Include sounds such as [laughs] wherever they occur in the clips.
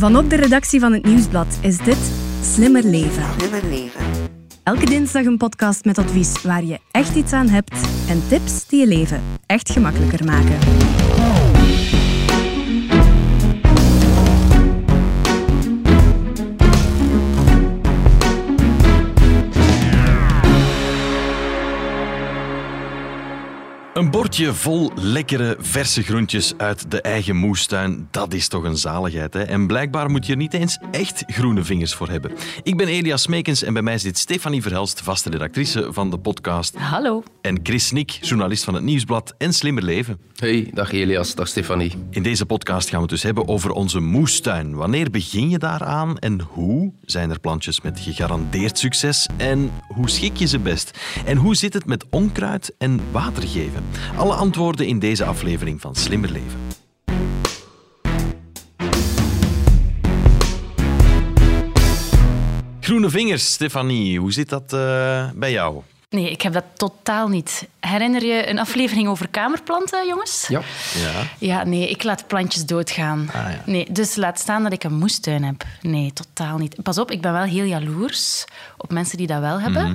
Vanop de redactie van het Nieuwsblad is dit Slimmer Leven. Slimmer leven. Elke dinsdag een podcast met advies waar je echt iets aan hebt en tips die je leven echt gemakkelijker maken. Een bordje vol lekkere verse groentjes uit de eigen moestuin, dat is toch een zaligheid. Hè? En blijkbaar moet je er niet eens echt groene vingers voor hebben. Ik ben Elias Meekens en bij mij zit Stefanie Verhelst, vaste redactrice van de podcast. Hallo. En Chris Snik, journalist van het Nieuwsblad en Slimmer Leven. Hey, dag Elias, dag Stefanie. In deze podcast gaan we het dus hebben over onze moestuin. Wanneer begin je daaraan en hoe? Zijn er plantjes met gegarandeerd succes? En hoe schik je ze best? En hoe zit het met onkruid en water geven? Alle antwoorden in deze aflevering van Slimmer Leven. Groene vingers, Stefanie, hoe zit dat eh, bij jou? Nee, ik heb dat totaal niet. Herinner je een aflevering over kamerplanten, jongens? Ja. Ja. Ja, nee, ik laat plantjes doodgaan. Ah, ja. nee, dus laat staan dat ik een moestuin heb. Nee, totaal niet. Pas op, ik ben wel heel jaloers op mensen die dat wel hebben. Mhm.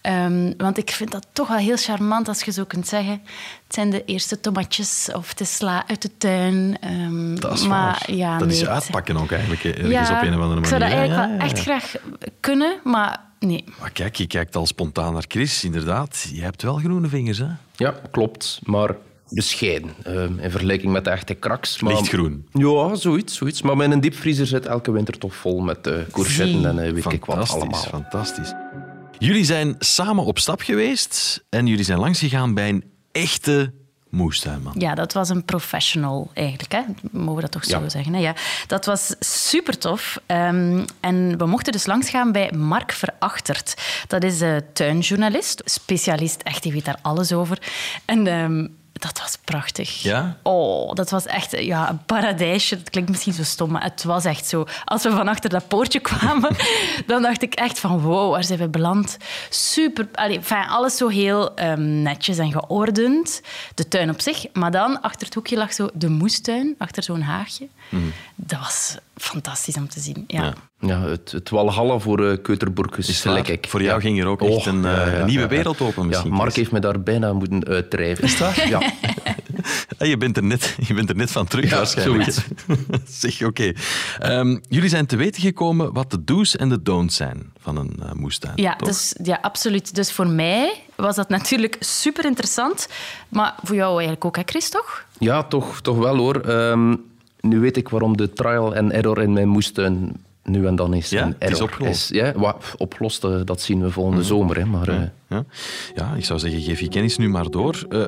Ehm, want ik vind dat toch wel heel charmant als je zo kunt zeggen... Het zijn de eerste tomatjes of het is sla uit de tuin. Ehm, Dat is maar, waar. Ja, dat is nee, het- uitpakken ook eigenlijk, ergens Ja, op een of andere manier. ik zou dat eigenlijk Ja, wel ja, echt graag kunnen, maar nee. Maar kijk, je kijkt al spontaan naar Chris, inderdaad. Je hebt wel groene vingers, hè? ja, klopt, maar bescheiden eh, in vergelijking met de echte kraks. Maar, Lichtgroen. Ja, zoiets, zoiets. Maar mijn diepvriezer zit elke winter toch vol met eh courgetten en eh, weet ik wat Fantastisch, allemaal. fantastisch. Jullie zijn samen op stap geweest en jullie zijn langsgegaan bij een echte moestuinman. Ja, dat was een professional eigenlijk. Hè? Mogen we dat toch zo Ja. zeggen? Hè? Ja. Dat was super tof. Ehm, en we mochten dus langsgaan bij Mark Verachtert. Dat is een tuinjournalist, specialist, echt, die weet daar alles over. En ehm, dat was prachtig. Ja? Oh, dat was echt ja, een paradijsje. Dat klinkt misschien zo stom, maar het was echt zo. Als we van achter dat poortje [laughs] kwamen, dan dacht ik echt van wow, waar zijn we beland? Super, allee, enfin, alles zo heel ehm, netjes en geordend. De tuin op zich, maar dan achter het hoekje lag zo de moestuin, achter zo'n haagje. Dat was fantastisch om te zien. Ja. Ja. Ja, het, het Walhalla voor uh, Is gelijk ik. Voor jou Ja. ging er ook echt een, ja, eh, ja, nieuwe ja, ja. wereld open misschien, Ja, Mark Chris. heeft me daar bijna moeten uitdrijven. Is waar? Ja. [laughs] Ah, [laughs] Je bent er net, je bent er net van terug Ja, waarschijnlijk. [laughs] zeg, oké. Ehm, jullie zijn te weten gekomen wat de do's en de don'ts zijn van een eh, moestuin. Ja, toch? dus, ja, absoluut. Dus voor mij was dat natuurlijk super interessant. Maar voor jou eigenlijk ook, hè, Chris, toch? Ja, toch, toch wel hoor. Ehm, nu weet ik waarom de trial and error in mijn moestuin nu en dan is. Ja, een het is error opgelost. ja, wa- opgelost, dat zien we volgende zomer. Hè, maar, eh, Ja. ja, ik zou zeggen, geef je kennis nu maar door. Eh,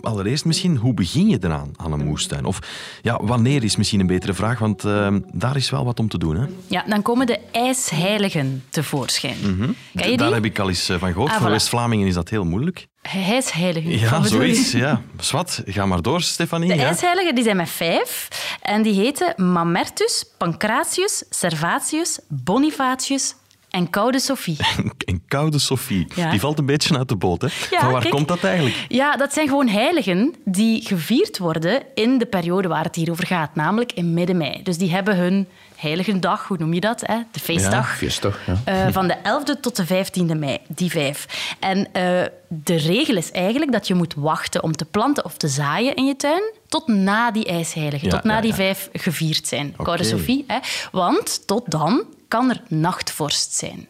allereerst misschien, hoe begin je eraan aan een moestuin? Of ja, wanneer is misschien een betere vraag, want eh, daar is wel wat om te doen. Hè? Ja, dan komen de ijsheiligen tevoorschijn. Ken je die? Daar heb ik al eens eh, van gehoord. Ah, Voor voilà. West-Vlamingen is dat heel moeilijk. Ijsheiligen. Ja, zoiets. Ja. Zwat, ga maar door, Stefanie. De ja. ijsheiligen die zijn met vijf. En die heten Mamertus, Pancratius, Servatius, Bonifatius en Koude Sophie. [laughs] Koude Sophie. Ja. Die valt een beetje uit de boot. Hè? Ja, van waar kijk. komt dat eigenlijk? Ja, dat zijn gewoon heiligen die gevierd worden in de periode waar het hier over gaat, namelijk in midden mei. Dus die hebben hun heiligendag, hoe noem je dat? Hè? De feestdag. feestdag, ja. Eh, van de 11e tot de 15e mei, die vijf. En eh, de regel is eigenlijk dat je moet wachten om te planten of te zaaien in je tuin tot na die ijsheiligen, Ja, tot na ja, die ja. vijf gevierd zijn. Koude Sophie. Hè? Want tot dan kan er nachtvorst zijn.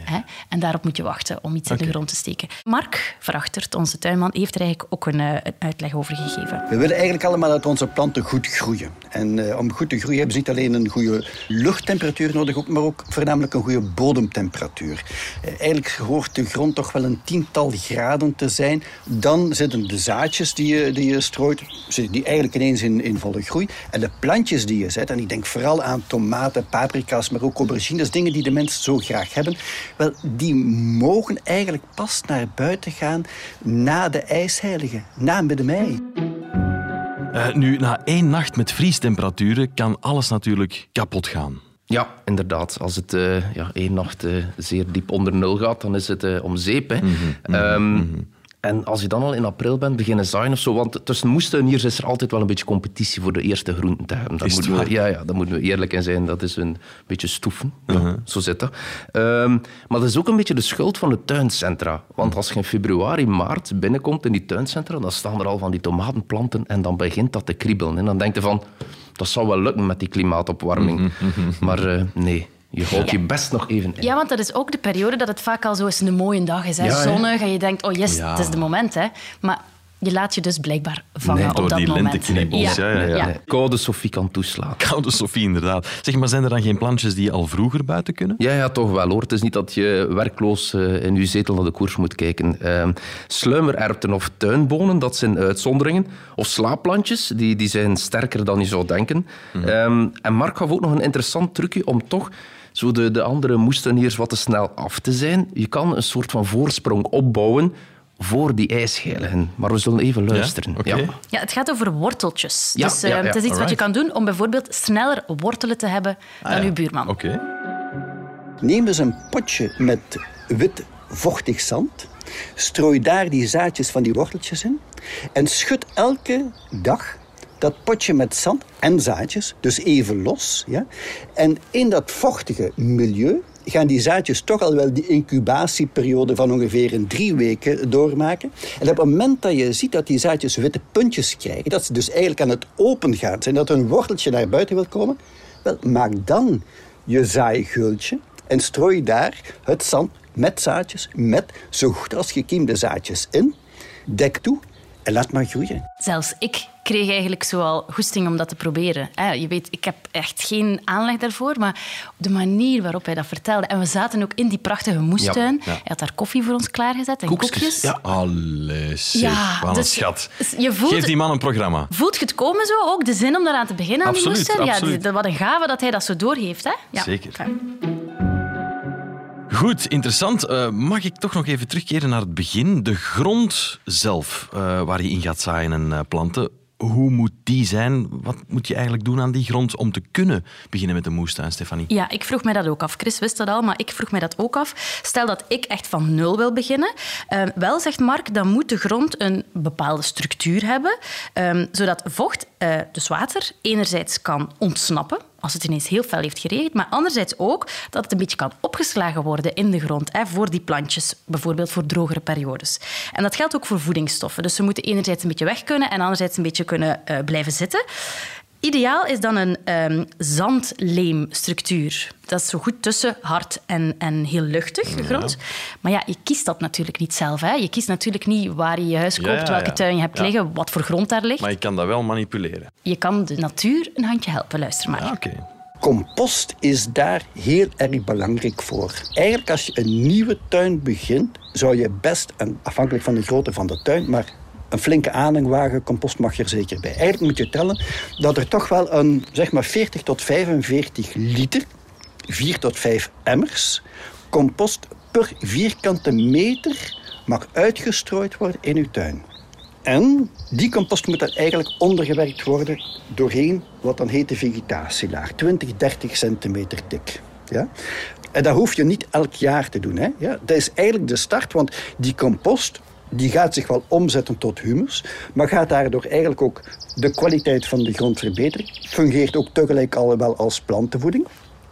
Hè? En daarop moet je wachten om iets in de grond te steken. Mark Verachtert, onze tuinman, heeft er eigenlijk ook een, eh, een uitleg over gegeven. We willen eigenlijk allemaal dat onze planten goed groeien. En eh, om goed te groeien hebben ze niet alleen een goede luchttemperatuur nodig, ook- maar ook voornamelijk een goede bodemtemperatuur. Eh, eigenlijk hoort de grond toch wel een tiental graden te zijn. Dan zitten de zaadjes die je, die je strooit, zitten die eigenlijk ineens in, in volle groei. En de plantjes die je zet, en ik denk vooral aan tomaten, paprika's, maar ook aubergines, dingen die de mensen zo graag hebben, wel, die mogen eigenlijk pas naar buiten gaan na de ijsheilige, na midden mei. Eh, nu, na één nacht met vriestemperaturen kan alles natuurlijk kapot gaan. Ja, inderdaad. Als het eh, ja, één nacht eh, zeer diep onder nul gaat, dan is het om zeep. Hè. Ehm, En als je dan al in april bent, beginnen zaaien of zo. Want tussen moestuiniers is er altijd wel een beetje competitie voor de eerste groenten te hebben. Moeten we, ja, ja, daar moeten we eerlijk in zijn. Dat is een beetje stoeven. Ja, Zo zit dat. Ehm, maar dat is ook een beetje de schuld van de tuincentra. Want als je in februari, maart binnenkomt in die tuincentra, dan staan er al van die tomatenplanten en dan begint dat te kriebelen. En dan denk je van, dat zou wel lukken met die klimaatopwarming. Maar eh, nee, je houdt je best nog even in. Ja, want dat is ook de periode dat het vaak al zo eens een mooie dag is. Hè? Ja, hè? Zonnig en je denkt, oh yes, Ja. het is de moment. Hè? Maar je laat je dus blijkbaar vangen Nee, op door dat die moment. ja, ja, ja. Nee, koude Sophie kan toeslaan. Koude Sofie, inderdaad. Zeg, maar zijn er dan geen plantjes die al vroeger buiten kunnen? Ja, ja, toch wel hoor. Het is niet dat je werkloos eh, in je zetel naar de koers moet kijken. Ehm sluimererwten of tuinbonen, dat zijn uitzonderingen. Of slaapplantjes, die, die zijn sterker dan je zou denken. Ehm, en Mark gaf ook nog een interessant trucje om toch zo de, de andere moestuiniers wat te snel af te zijn. Je kan een soort van voorsprong opbouwen voor die ijsheiligen. Maar we zullen even luisteren. Oké. Ja, het gaat over worteltjes. Ja, dus eh, ja, ja, het is iets wat je kan doen om bijvoorbeeld sneller wortelen te hebben dan Ah, ja. uw buurman. Oké. Neem eens een potje met wit vochtig zand. Strooi daar die zaadjes van die worteltjes in. En schud elke dag dat potje met zand en zaadjes, dus even los. Ja? En in dat vochtige milieu gaan die zaadjes toch al wel die incubatieperiode van ongeveer een drie weken doormaken. En op het moment dat je ziet dat die zaadjes witte puntjes krijgen, dat ze dus eigenlijk aan het open gaan zijn, dat een worteltje naar buiten wil komen, wel, maak dan je zaaigeultje en strooi daar het zand met zaadjes, met zo goed als gekiemde zaadjes in. Dek toe en laat maar groeien. Zelfs ik kreeg eigenlijk zoal goesting om dat te proberen. Hè, Je weet, ik heb echt geen aanleg daarvoor, maar de manier waarop hij dat vertelde. En we zaten ook in die prachtige moestuin. Ja, ja. Hij had daar koffie voor ons klaargezet en Koekjes, koekjes. ja. Allee, zeg. Ja, Wat een dus- schat. je voelt- Geef die man een programma. Voelt je het komen zo ook? De zin om daaraan te beginnen aan die Absoluut, moestuin? Ja, absoluut. die- wat een gave dat hij dat zo doorgeeft. Hè? Ja. Zeker. Goed, interessant. Eh, mag ik toch nog even terugkeren naar het begin? De grond zelf, eh, waar je in gaat zaaien en eh, planten. Hoe moet die zijn? Wat moet je eigenlijk doen aan die grond om te kunnen beginnen met de moestuin, Stefanie? Ja, ik vroeg mij dat ook af. Chris wist dat al, maar ik vroeg mij dat ook af. Stel dat ik echt van nul wil beginnen. eh, wel, zegt Mark, dan moet de grond een bepaalde structuur hebben, eh, zodat vocht, dus water, enerzijds kan ontsnappen als het ineens heel fel heeft geregend, maar anderzijds ook dat het een beetje kan opgeslagen worden in de grond voor die plantjes, bijvoorbeeld voor drogere periodes. En dat geldt ook voor voedingsstoffen. Dus ze moeten enerzijds een beetje weg kunnen en anderzijds een beetje kunnen eh, blijven zitten. Ideaal is dan een ehm, zandleemstructuur. Dat is zo goed tussen hard en, en heel luchtig, de grond. Maar ja, je kiest dat natuurlijk niet zelf. Hè. Je kiest natuurlijk niet waar je je huis koopt, Ja, ja, welke tuin je hebt Ja. liggen, wat voor grond daar ligt. Maar je kan dat wel manipuleren. Je kan de natuur een handje helpen, luister maar. Ja, oké. Compost is daar heel erg belangrijk voor. Eigenlijk als je een nieuwe tuin begint, zou je best, en afhankelijk van de grootte van de tuin, maar een flinke aanhangwagen compost mag er zeker bij. Eigenlijk moet je tellen dat er toch wel een zeg maar 40 tot 45 liter, 4 tot 5 emmers, compost per vierkante meter mag uitgestrooid worden in uw tuin. En die compost moet dan eigenlijk ondergewerkt worden doorheen wat dan heet de vegetatielaag. 20, 30 centimeter dik. Ja? En dat hoef je niet elk jaar te doen. Hè? Ja? Dat is eigenlijk de start, want die compost die gaat zich wel omzetten tot humus, maar gaat daardoor eigenlijk ook de kwaliteit van de grond verbeteren. Fungeert ook tegelijk al wel als plantenvoeding.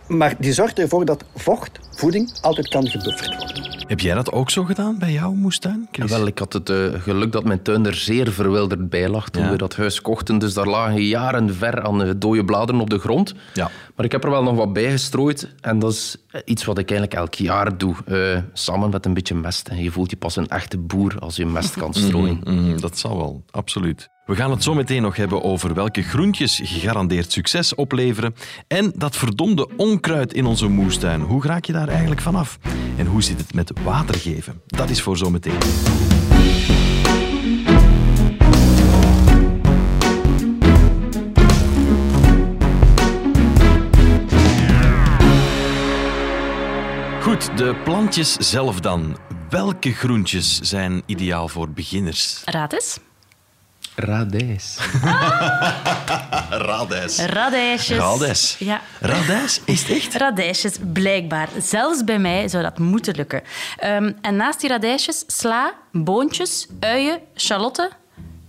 Maar die zorgt ervoor dat vocht, voeding, altijd kan gebufferd worden. Heb jij dat ook zo gedaan bij jouw moestuin, Chris? Wel, ik had het eh, geluk dat mijn tuin er zeer verwilderd bij lag toen Ja. we dat huis kochten. Dus daar lagen jaren ver aan eh, dode bladeren op de grond. Ja. Maar ik heb er wel nog wat bij gestrooid. En dat is eh, iets wat ik eigenlijk elk jaar doe. eh, samen met een beetje mest. En je voelt je pas een echte boer als je mest kan [laughs] strooien. Mhm, dat zal wel, absoluut. We gaan het zo meteen nog hebben over welke groentjes gegarandeerd succes opleveren. En dat verdomde onkruid in onze moestuin. Hoe raak je daar eigenlijk vanaf? En hoe zit het met water geven? Dat is voor zometeen. Goed, de plantjes zelf dan. Welke groentjes zijn ideaal voor beginners? Raad eens. Radijs. Radijs. Radijsjes. Radijs. Ja. Radijs? Is het echt? Radijsjes, blijkbaar. Zelfs bij mij zou dat moeten lukken. Ehm, en naast die radijsjes, sla, boontjes, uien, shalotten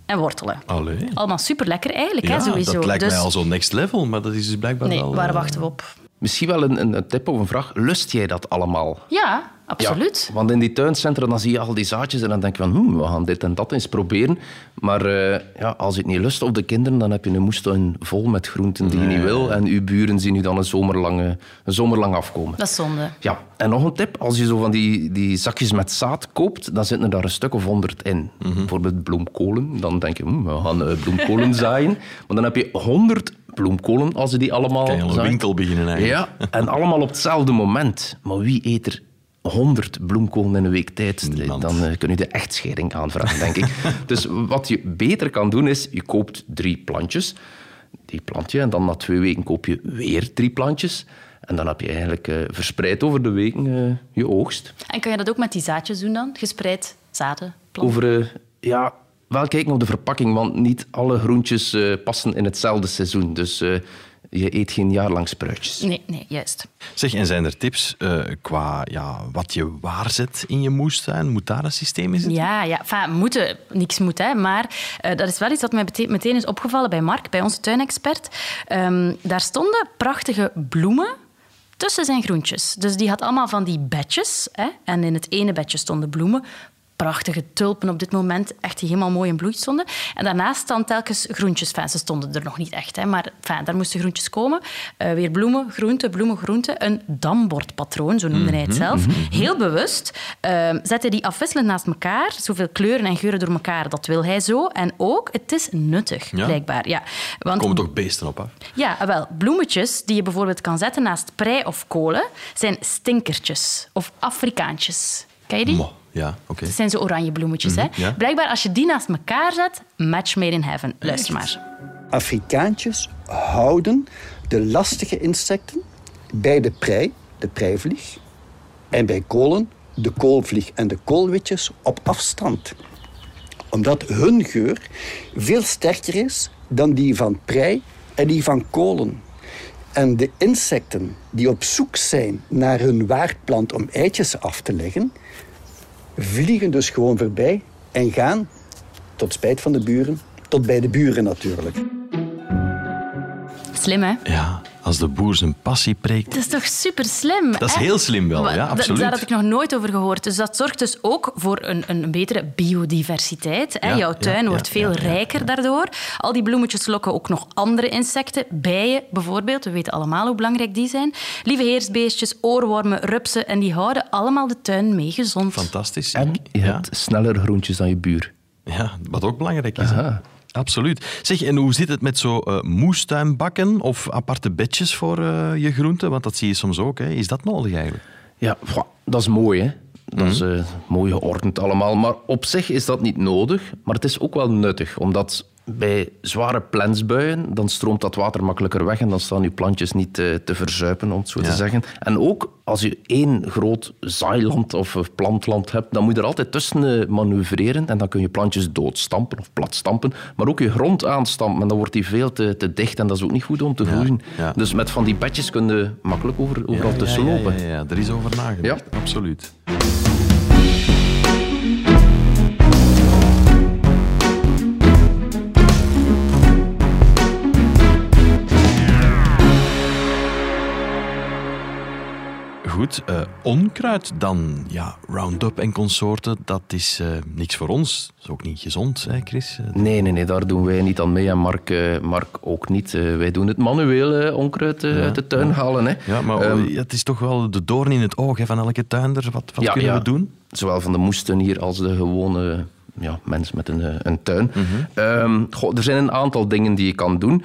en wortelen. Allee. Allemaal super lekker eigenlijk, Ja, hè, sowieso. dat lijkt dus, mij al zo next level, maar dat is dus blijkbaar Nee, wel... waar eh, wachten we op? Misschien wel een, een, een tip of een vraag. Lust jij dat allemaal? Ja, absoluut. Ja, want in die tuincentra dan zie je al die zaadjes en dan denk je van, hm, we gaan dit en dat eens proberen. Maar eh, ja, als je het niet lust op de kinderen, dan heb je een moestuin vol met groenten die je niet wil. En uw buren zien je dan een zomerlang, een zomerlang afkomen. Dat is zonde. Ja, en nog een tip. Als je zo van die, die zakjes met zaad koopt, dan zitten er daar een stuk of honderd in. Bijvoorbeeld bloemkolen. Dan denk je, hm, we gaan eh, bloemkolen [laughs] zaaien. Maar dan heb je honderd bloemkolen als je die allemaal Kan je een winkel beginnen eigenlijk. Ja, en allemaal op hetzelfde moment. Maar wie eet er 100 bloemkolen in een week tijd? Niemand. Dan eh, kun je de echtscheiding aanvragen, denk ik. [laughs] Dus wat je beter kan doen is, je koopt drie plantjes. Die plant je en dan na twee weken koop je weer drie plantjes. En dan heb je eigenlijk eh, verspreid over de weken eh, je oogst. En kan je dat ook met die zaadjes doen dan? Gespreid zaden, planten? Over, eh, ja, wel kijken op de verpakking, want niet alle groentjes eh, passen in hetzelfde seizoen. Dus eh, je eet geen jaar lang spruitjes. Nee, nee, juist. Zeg, en zijn er tips eh, qua ja, wat je waarzet in je moestuin? Moet daar een systeem in zitten? Ja, ja enfin, moeten, niks moet, hè, maar eh, dat is wel iets dat mij meteen is opgevallen bij Mark, bij onze tuinexpert. Ehm, daar stonden prachtige bloemen tussen zijn groentjes. Dus die had allemaal van die bedjes. Hè, en in het ene bedje stonden bloemen. Prachtige tulpen op dit moment, echt die helemaal mooi in bloei stonden. En daarnaast dan telkens groentjes. Enfin, ze stonden er nog niet echt, hè, maar enfin, daar moesten groentjes komen. Eh, weer bloemen, groenten, bloemen, groenten. Een dambordpatroon, zo noemde hij het zelf. Heel bewust eh, zet hij die afwisselend naast elkaar. Zoveel kleuren en geuren door elkaar, dat wil hij zo. En ook, het is nuttig, Ja? blijkbaar. Ja. Want Komen toch beesten op af? ja, wel. Bloemetjes die je bijvoorbeeld kan zetten naast prei of kolen zijn stinkertjes of Afrikaantjes. Ken je die? Mo, ja, oké. Dat zijn zo oranje bloemetjes. hè? ja. Blijkbaar, als je die naast elkaar zet, match made in heaven. Luister maar. Afrikaantjes houden de lastige insecten bij de prei, de preivlieg, en bij kolen, de koolvlieg en de koolwitjes, op afstand. Omdat hun geur veel sterker is dan die van prei en die van kolen. En de insecten die op zoek zijn naar hun waardplant om eitjes af te leggen, vliegen dus gewoon voorbij en gaan, tot spijt van de buren, tot bij de buren natuurlijk. Slim, hè? Ja, als de boer zijn passie preekt. Dat is toch super slim? Dat is heel slim wel, ja, absoluut. Daar had ik nog nooit over gehoord. Dus dat zorgt dus ook voor een, een betere biodiversiteit. Hè? Ja, Jouw tuin ja, wordt veel ja, ja, rijker daardoor. Al die bloemetjes lokken ook nog andere insecten. Bijen bijvoorbeeld. We weten allemaal hoe belangrijk die zijn. Lieve heersbeestjes, oorwormen, rupsen. En die houden allemaal de tuin mee gezond. Fantastisch. En je ja. hebt sneller groentjes dan je buur. ja, wat ook belangrijk is. Absoluut. Zeg, en hoe zit het met zo eh, moestuinbakken of aparte bedjes voor eh, je groenten? Want dat zie je soms ook. Hè. Is dat nodig eigenlijk? Ja, dat is mooi, hè. Dat is eh, mooi geordend allemaal. Maar op zich is dat niet nodig. Maar het is ook wel nuttig, omdat bij zware plensbuien dan stroomt dat water makkelijker weg en dan staan je plantjes niet eh, te verzuipen, om het zo Ja. te zeggen. En ook als je één groot zaailand of eh, plantland hebt, dan moet je er altijd tussen eh, manoeuvreren en dan kun je plantjes doodstampen of platstampen, maar ook je grond aanstampen en dan wordt die veel te, te dicht en dat is ook niet goed om te groeien. ja. Dus met van die bedjes kun je makkelijk over, overal tussen lopen. Ja, ja, er is over nagedacht. Absoluut. Goed, eh, onkruid dan. Ja, Roundup en consorten, dat is eh, niks voor ons. Dat is ook niet gezond, hè Chris? Eh, Nee, nee, nee, daar doen wij niet aan mee. En Mark, Mark ook niet. Wij doen het manueel onkruid uit de tuin halen. Hè. Ja, maar Ehm, het is toch wel de doorn in het oog hè, van elke tuinder. Wat, wat ja, kunnen we doen? Zowel van de moesten hier als de gewone ja, mens met een, een tuin. Mhm. Ehm, goh, er zijn een aantal dingen die je kan doen.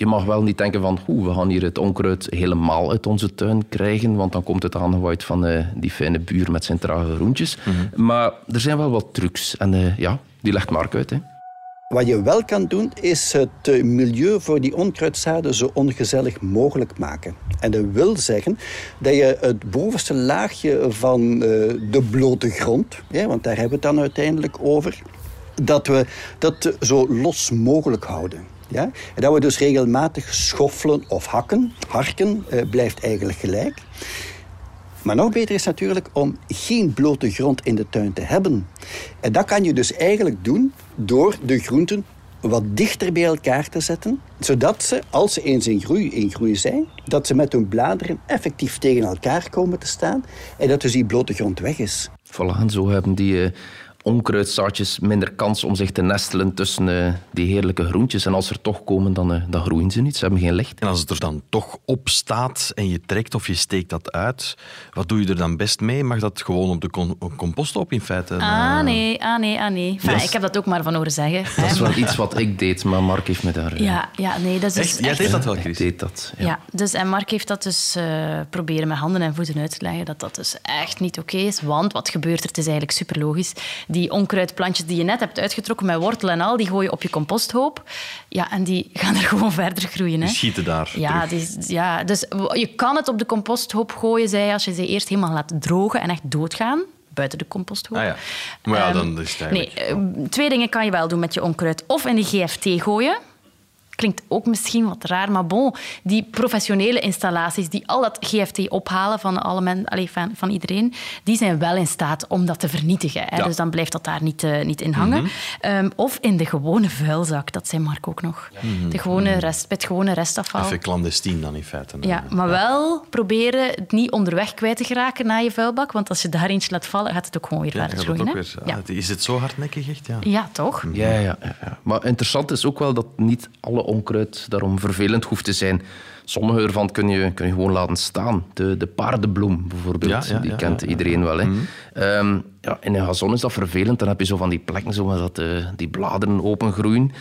Je mag wel niet denken van, oeh, we gaan hier het onkruid helemaal uit onze tuin krijgen, want dan komt het aangewaaid van eh, die fijne buur met zijn trage groentjes. Mhm. Maar er zijn wel wat trucs en eh, ja, die legt Mark uit. Hè. Wat je wel kan doen, is het eh, milieu voor die onkruidzaden zo ongezellig mogelijk maken. En dat wil zeggen dat je het bovenste laagje van eh, de blote grond, ja, want daar hebben we het dan uiteindelijk over, dat we dat zo los mogelijk houden. Ja? En dat we dus regelmatig schoffelen of hakken. Harken eh, blijft eigenlijk gelijk. Maar nog beter is natuurlijk om geen blote grond in de tuin te hebben. En dat kan je dus eigenlijk doen door de groenten wat dichter bij elkaar te zetten, zodat ze, als ze eens in groei, in groei zijn, dat ze met hun bladeren effectief tegen elkaar komen te staan en dat dus die blote grond weg is. Voilà, en zo hebben die uh, onkruidzaadjes minder kans om zich te nestelen tussen uh, die heerlijke groentjes. En als ze er toch komen, dan, uh, dan groeien ze niet. Ze hebben geen licht. En als het er dan toch op staat en je trekt of je steekt dat uit, wat doe je er dan best mee? Mag dat gewoon op de composthoop in feite? Ah, nee, ah, nee, ah, nee. Enfin, Ik heb dat ook maar van horen zeggen. Dat is wel iets wat ik deed, maar Mark heeft me daar... Ja, ja nee, dat is echt? Dus Jij deed dat wel, Chris? Ik deed dat, ja. ja. dus, en Mark heeft dat dus uh, proberen met handen en voeten uit te leggen, dat dat dus echt niet oké okay is. Want wat gebeurt er? Het is eigenlijk super logisch. Die onkruidplantjes die je net hebt uitgetrokken met wortel en al, die gooi je op je composthoop. Ja, en die gaan er [laughs] gewoon verder groeien. Hè. Die schieten daar ja, die, ja, dus je kan het op de composthoop gooien, zij, als je ze eerst helemaal laat drogen en echt doodgaan buiten de composthoop. Ah ja. Maar ja, dan is het Nee, ehm, twee dingen kan je wel doen met je onkruid. Of in de GFT gooien, klinkt ook misschien wat raar, maar bon, die professionele installaties die al dat GFT ophalen van, alle men, allez, van, van iedereen, die zijn wel in staat om dat te vernietigen. Hè? Ja. Dus dan blijft dat daar niet, uh, niet in hangen. Mm -hmm. um, of in de gewone vuilzak, dat zei Mark ook nog. Ja. De gewone rest, met gewone restafval. Even clandestien dan in feite. Ja, maar wel proberen het niet onderweg kwijt te geraken naar je vuilbak, want als je daar eentje laat vallen, gaat het ook gewoon weer verder groeien. Weer, ja. Is het zo hardnekkig echt? Ja, ja toch? Ja, ja, ja, Maar interessant is ook wel dat niet alle onkruid daarom vervelend hoeft te zijn. Sommige ervan kun je, kun je gewoon laten staan. De, de paardenbloem bijvoorbeeld, ja, ja, die kent iedereen wel. Hè. Mm -hmm. um, ja, in een gazon is dat vervelend. Dan heb je zo van die plekken zo dat uh, die bladeren opengroeien.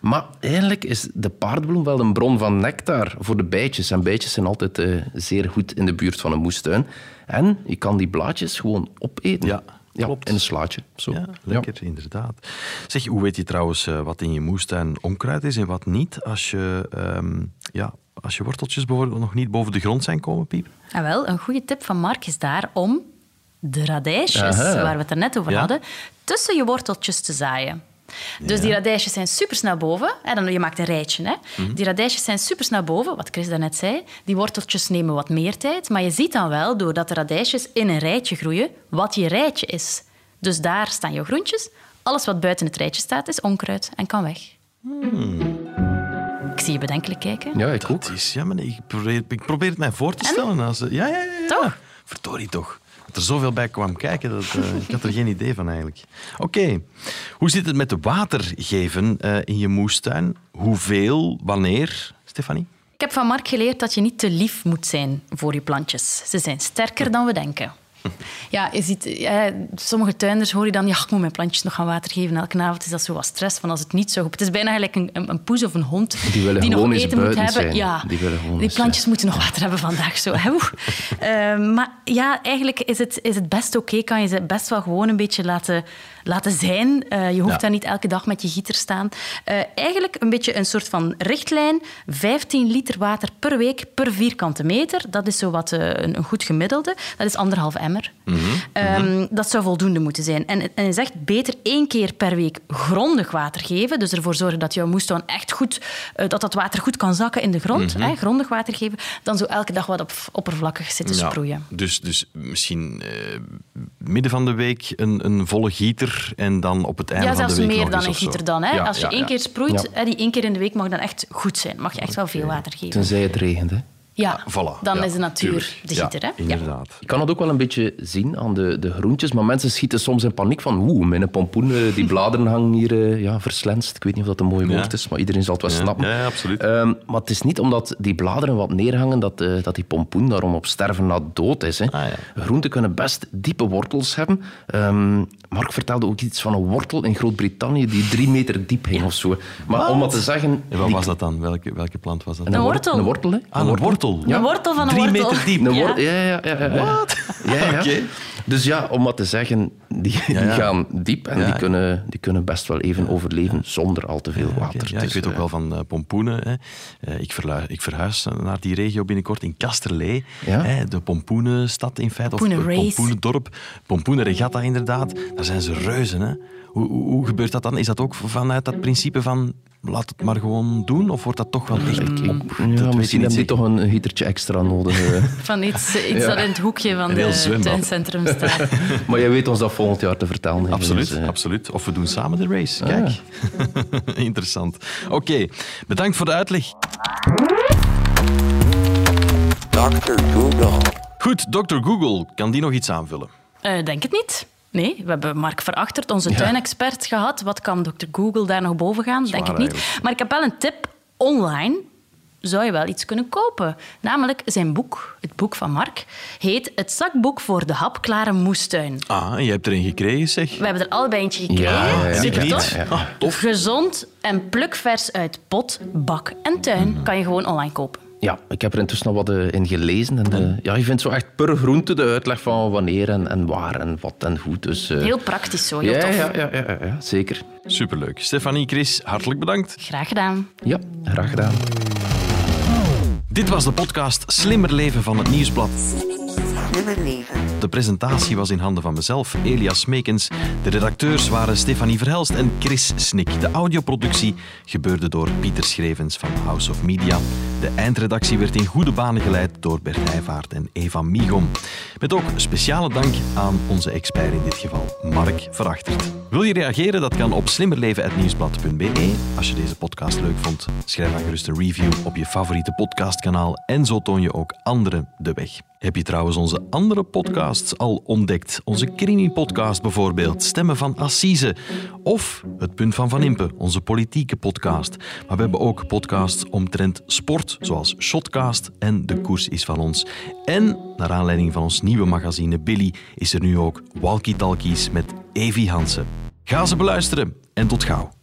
Maar eigenlijk is de paardenbloem wel een bron van nectar voor de bijtjes. En bijtjes zijn altijd uh, zeer goed in de buurt van een moestuin. En je kan die blaadjes gewoon opeten. Ja. Ja, Klopt. in een slaatje. Zo. Ja, lekker, ja. inderdaad. Zeg, hoe weet je trouwens uh, wat in je moestuin onkruid is en wat niet? Als je, um, ja, als je worteltjes bijvoorbeeld nog niet boven de grond zijn komen, Piep? Ah, wel, een goede tip van Mark is daar om de radijsjes, Aha. waar we het er net over ja? hadden, tussen je worteltjes te zaaien. Dus ja. die radijsjes zijn supersnel boven. Hè, dan, je maakt een rijtje. Hè. Mm -hmm. Die radijsjes zijn supersnel boven, wat Chris daarnet zei. Die worteltjes nemen wat meer tijd. Maar je ziet dan wel, doordat de radijsjes in een rijtje groeien, wat je rijtje is. Dus daar staan jouw groentjes. Alles wat buiten het rijtje staat, is onkruid en kan weg. Hmm. Ik zie je bedenkelijk kijken. Ja, ik Dat ook. is, ja, maar ik, probeer, ik probeer het mij voor te stellen. Als, ja, ja, ja, ja. Toch? Verdorie toch. Dat er zoveel bij kwam kijken, dat, uh, ik had er geen idee van eigenlijk. Oké, hoe zit het met de water geven uh, in je moestuin? Hoeveel, wanneer, Stefanie? Ik heb van Mark geleerd dat je niet te lief moet zijn voor je plantjes. Ze zijn sterker dan we denken. Ja, je ziet, ja, sommige tuinders hoor je dan, ja, ik moet mijn plantjes nog gaan water geven. Elke avond is dat zo wat stress van als het niet zo goed Het is bijna gelijk een, een, een poes of een hond die, die nog eten moet hebben. Zijn. Ja, die, willen die plantjes moeten nog water hebben vandaag. Zo. uh, [laughs] maar ja, eigenlijk is het, is het best oké. Okay. Kan je ze best wel gewoon een beetje laten, laten zijn. Uh, je hoeft ja. daar niet elke dag met je gieter staan. Uh, eigenlijk een beetje een soort van richtlijn. 15 liter water per week per vierkante meter. Dat is zo wat uh, een, een, goed gemiddelde. Dat is anderhalf emmer. Mm -hmm. um, dat zou voldoende moeten zijn. En, en je zegt beter één keer per week grondig water geven. Dus ervoor zorgen dat jouw moestuin echt goed... dat dat water goed kan zakken in de grond. Mhm. hè, grondig water geven. Dan zo elke dag wat op, oppervlakkig zitten Ja, sproeien. dus, dus misschien eh, midden van de week een, een volle gieter en dan op het einde Ja, van de zelfs week meer nog dan eens een gieter dan. Hè. Ja, Als je ja, één ja. keer sproeit, Ja. hè, die één keer in de week mag dan echt goed zijn. Mag je echt wel veel water geven. Tenzij het regent. Hè. Ja, Voilà, dan ja, is de natuur tuurlijk. de Ja, gieter. hè. Ja. inderdaad. Je kan het ook wel een beetje zien aan de, de groentjes, maar mensen schieten soms in paniek van oeh, mijn pompoen, die [laughs] bladeren hangen hier eh, ja, verslenst. Ik weet niet of dat een mooi Ja. woord is, maar iedereen zal het wel Ja, snappen. ja, ja, absoluut. Ehm, maar het is niet omdat die bladeren wat neerhangen dat, eh, dat die pompoen daarom op sterven na dood is. Hè. Ah, ja. Groenten kunnen best diepe wortels hebben. Ehm, Mark vertelde ook iets van een wortel in Groot-Brittannië die drie meter diep ging of zo. Maar om wat te zeggen... En wat die- was dat dan? Welke, welke plant was dat? Een, Een wor- wortel. Een wortel, hè? Ah, een wortel. Een wortel van een Drie wortel. meter diep. Een Ja. wortel, ja, ja, ja. ja, ja. Wat? Ja, ja. Oké. Dus ja, om wat te zeggen, die, die ja. gaan diep en Ja. die, kunnen, die kunnen best wel even overleven zonder al te veel water. Ja, ik Dus, weet ook eh, wel van eh, pompoenen. Hè. Eh, ik, ik verhuis naar die regio binnenkort in Kasterlee. Ja. Hè, de pompoenenstad in feite. Of pompoenendorp. Pompoenenregatta inderdaad. Daar zijn ze reuzen. Hè. Hoe, hoe, hoe gebeurt dat dan? Is dat ook vanuit dat principe van laat het maar gewoon doen? Of wordt dat toch wel echt op? Dat Ja, je misschien niet hebben die toch een gietertje extra nodig. Van iets, iets dat in het hoekje van zwembad. tuincentrum staat. [laughs] maar jij weet ons dat volgend jaar te vertellen. hè. Absoluut, Dus, eh, absoluut. Of we doen samen de race. Kijk. [laughs] Interessant. Oké, bedankt voor de uitleg. Dr. Google. Goed, Dr. Google, kan die nog iets aanvullen? Eh, denk het niet. Nee, we hebben Mark Verachterd, onze tuinexpert, gehad. Wat kan Dr. Google daar nog boven gaan? Denk ik niet. eigenlijk. Maar ik heb wel een tip. Online zou je wel iets kunnen kopen. Namelijk zijn boek, het boek van Mark, heet Het zakboek voor de hapklare moestuin. Ah, en je hebt er een gekregen, zeg. We hebben er allebei eentje gekregen. Ja, ja, tof. ja. Ah, tof. Gezond en plukvers uit pot, bak en tuin Mhm. kan je gewoon online kopen. Ja, ik heb er intussen al wat eh, in gelezen. En, eh, ja, je vindt zo echt per groente de uitleg van wanneer en, en waar en wat en hoe. Dus, eh, Heel praktisch zo, heel ja, tof. ja, ja, ja, ja, ja, zeker. Superleuk. Stefanie, Chris, hartelijk bedankt. Graag gedaan. Ja, graag gedaan. Dit was de podcast Slimmer Leven van het Nieuwsblad. Slimmer leven. De presentatie was in handen van mezelf, Elias Smekens. De redacteurs waren Stefanie Verhelst en Chris Snik. De audioproductie gebeurde door Pieter Schrevens van House of Media. De eindredactie werd in goede banen geleid door Bert Heijvaart en Eva Migom. Met ook speciale dank aan onze expert in dit geval, Mark Verachtert. Wil je reageren? Dat kan op slimmerleven.nieuwsblad.be. Als je deze podcast leuk vond, schrijf dan gerust een review op je favoriete podcastkanaal en zo toon je ook anderen de weg. Heb je trouwens onze andere podcasts al ontdekt? Onze Crimi-podcast bijvoorbeeld, Stemmen van Assise. Of Het Punt van Van Impe, onze politieke podcast. Maar we hebben ook podcasts omtrent sport, zoals Shotcast en De Koers is van ons. En, naar aanleiding van ons nieuwe magazine Billy, is er nu ook Walkie Talkies met Evi Hansen. Ga ze beluisteren en tot gauw.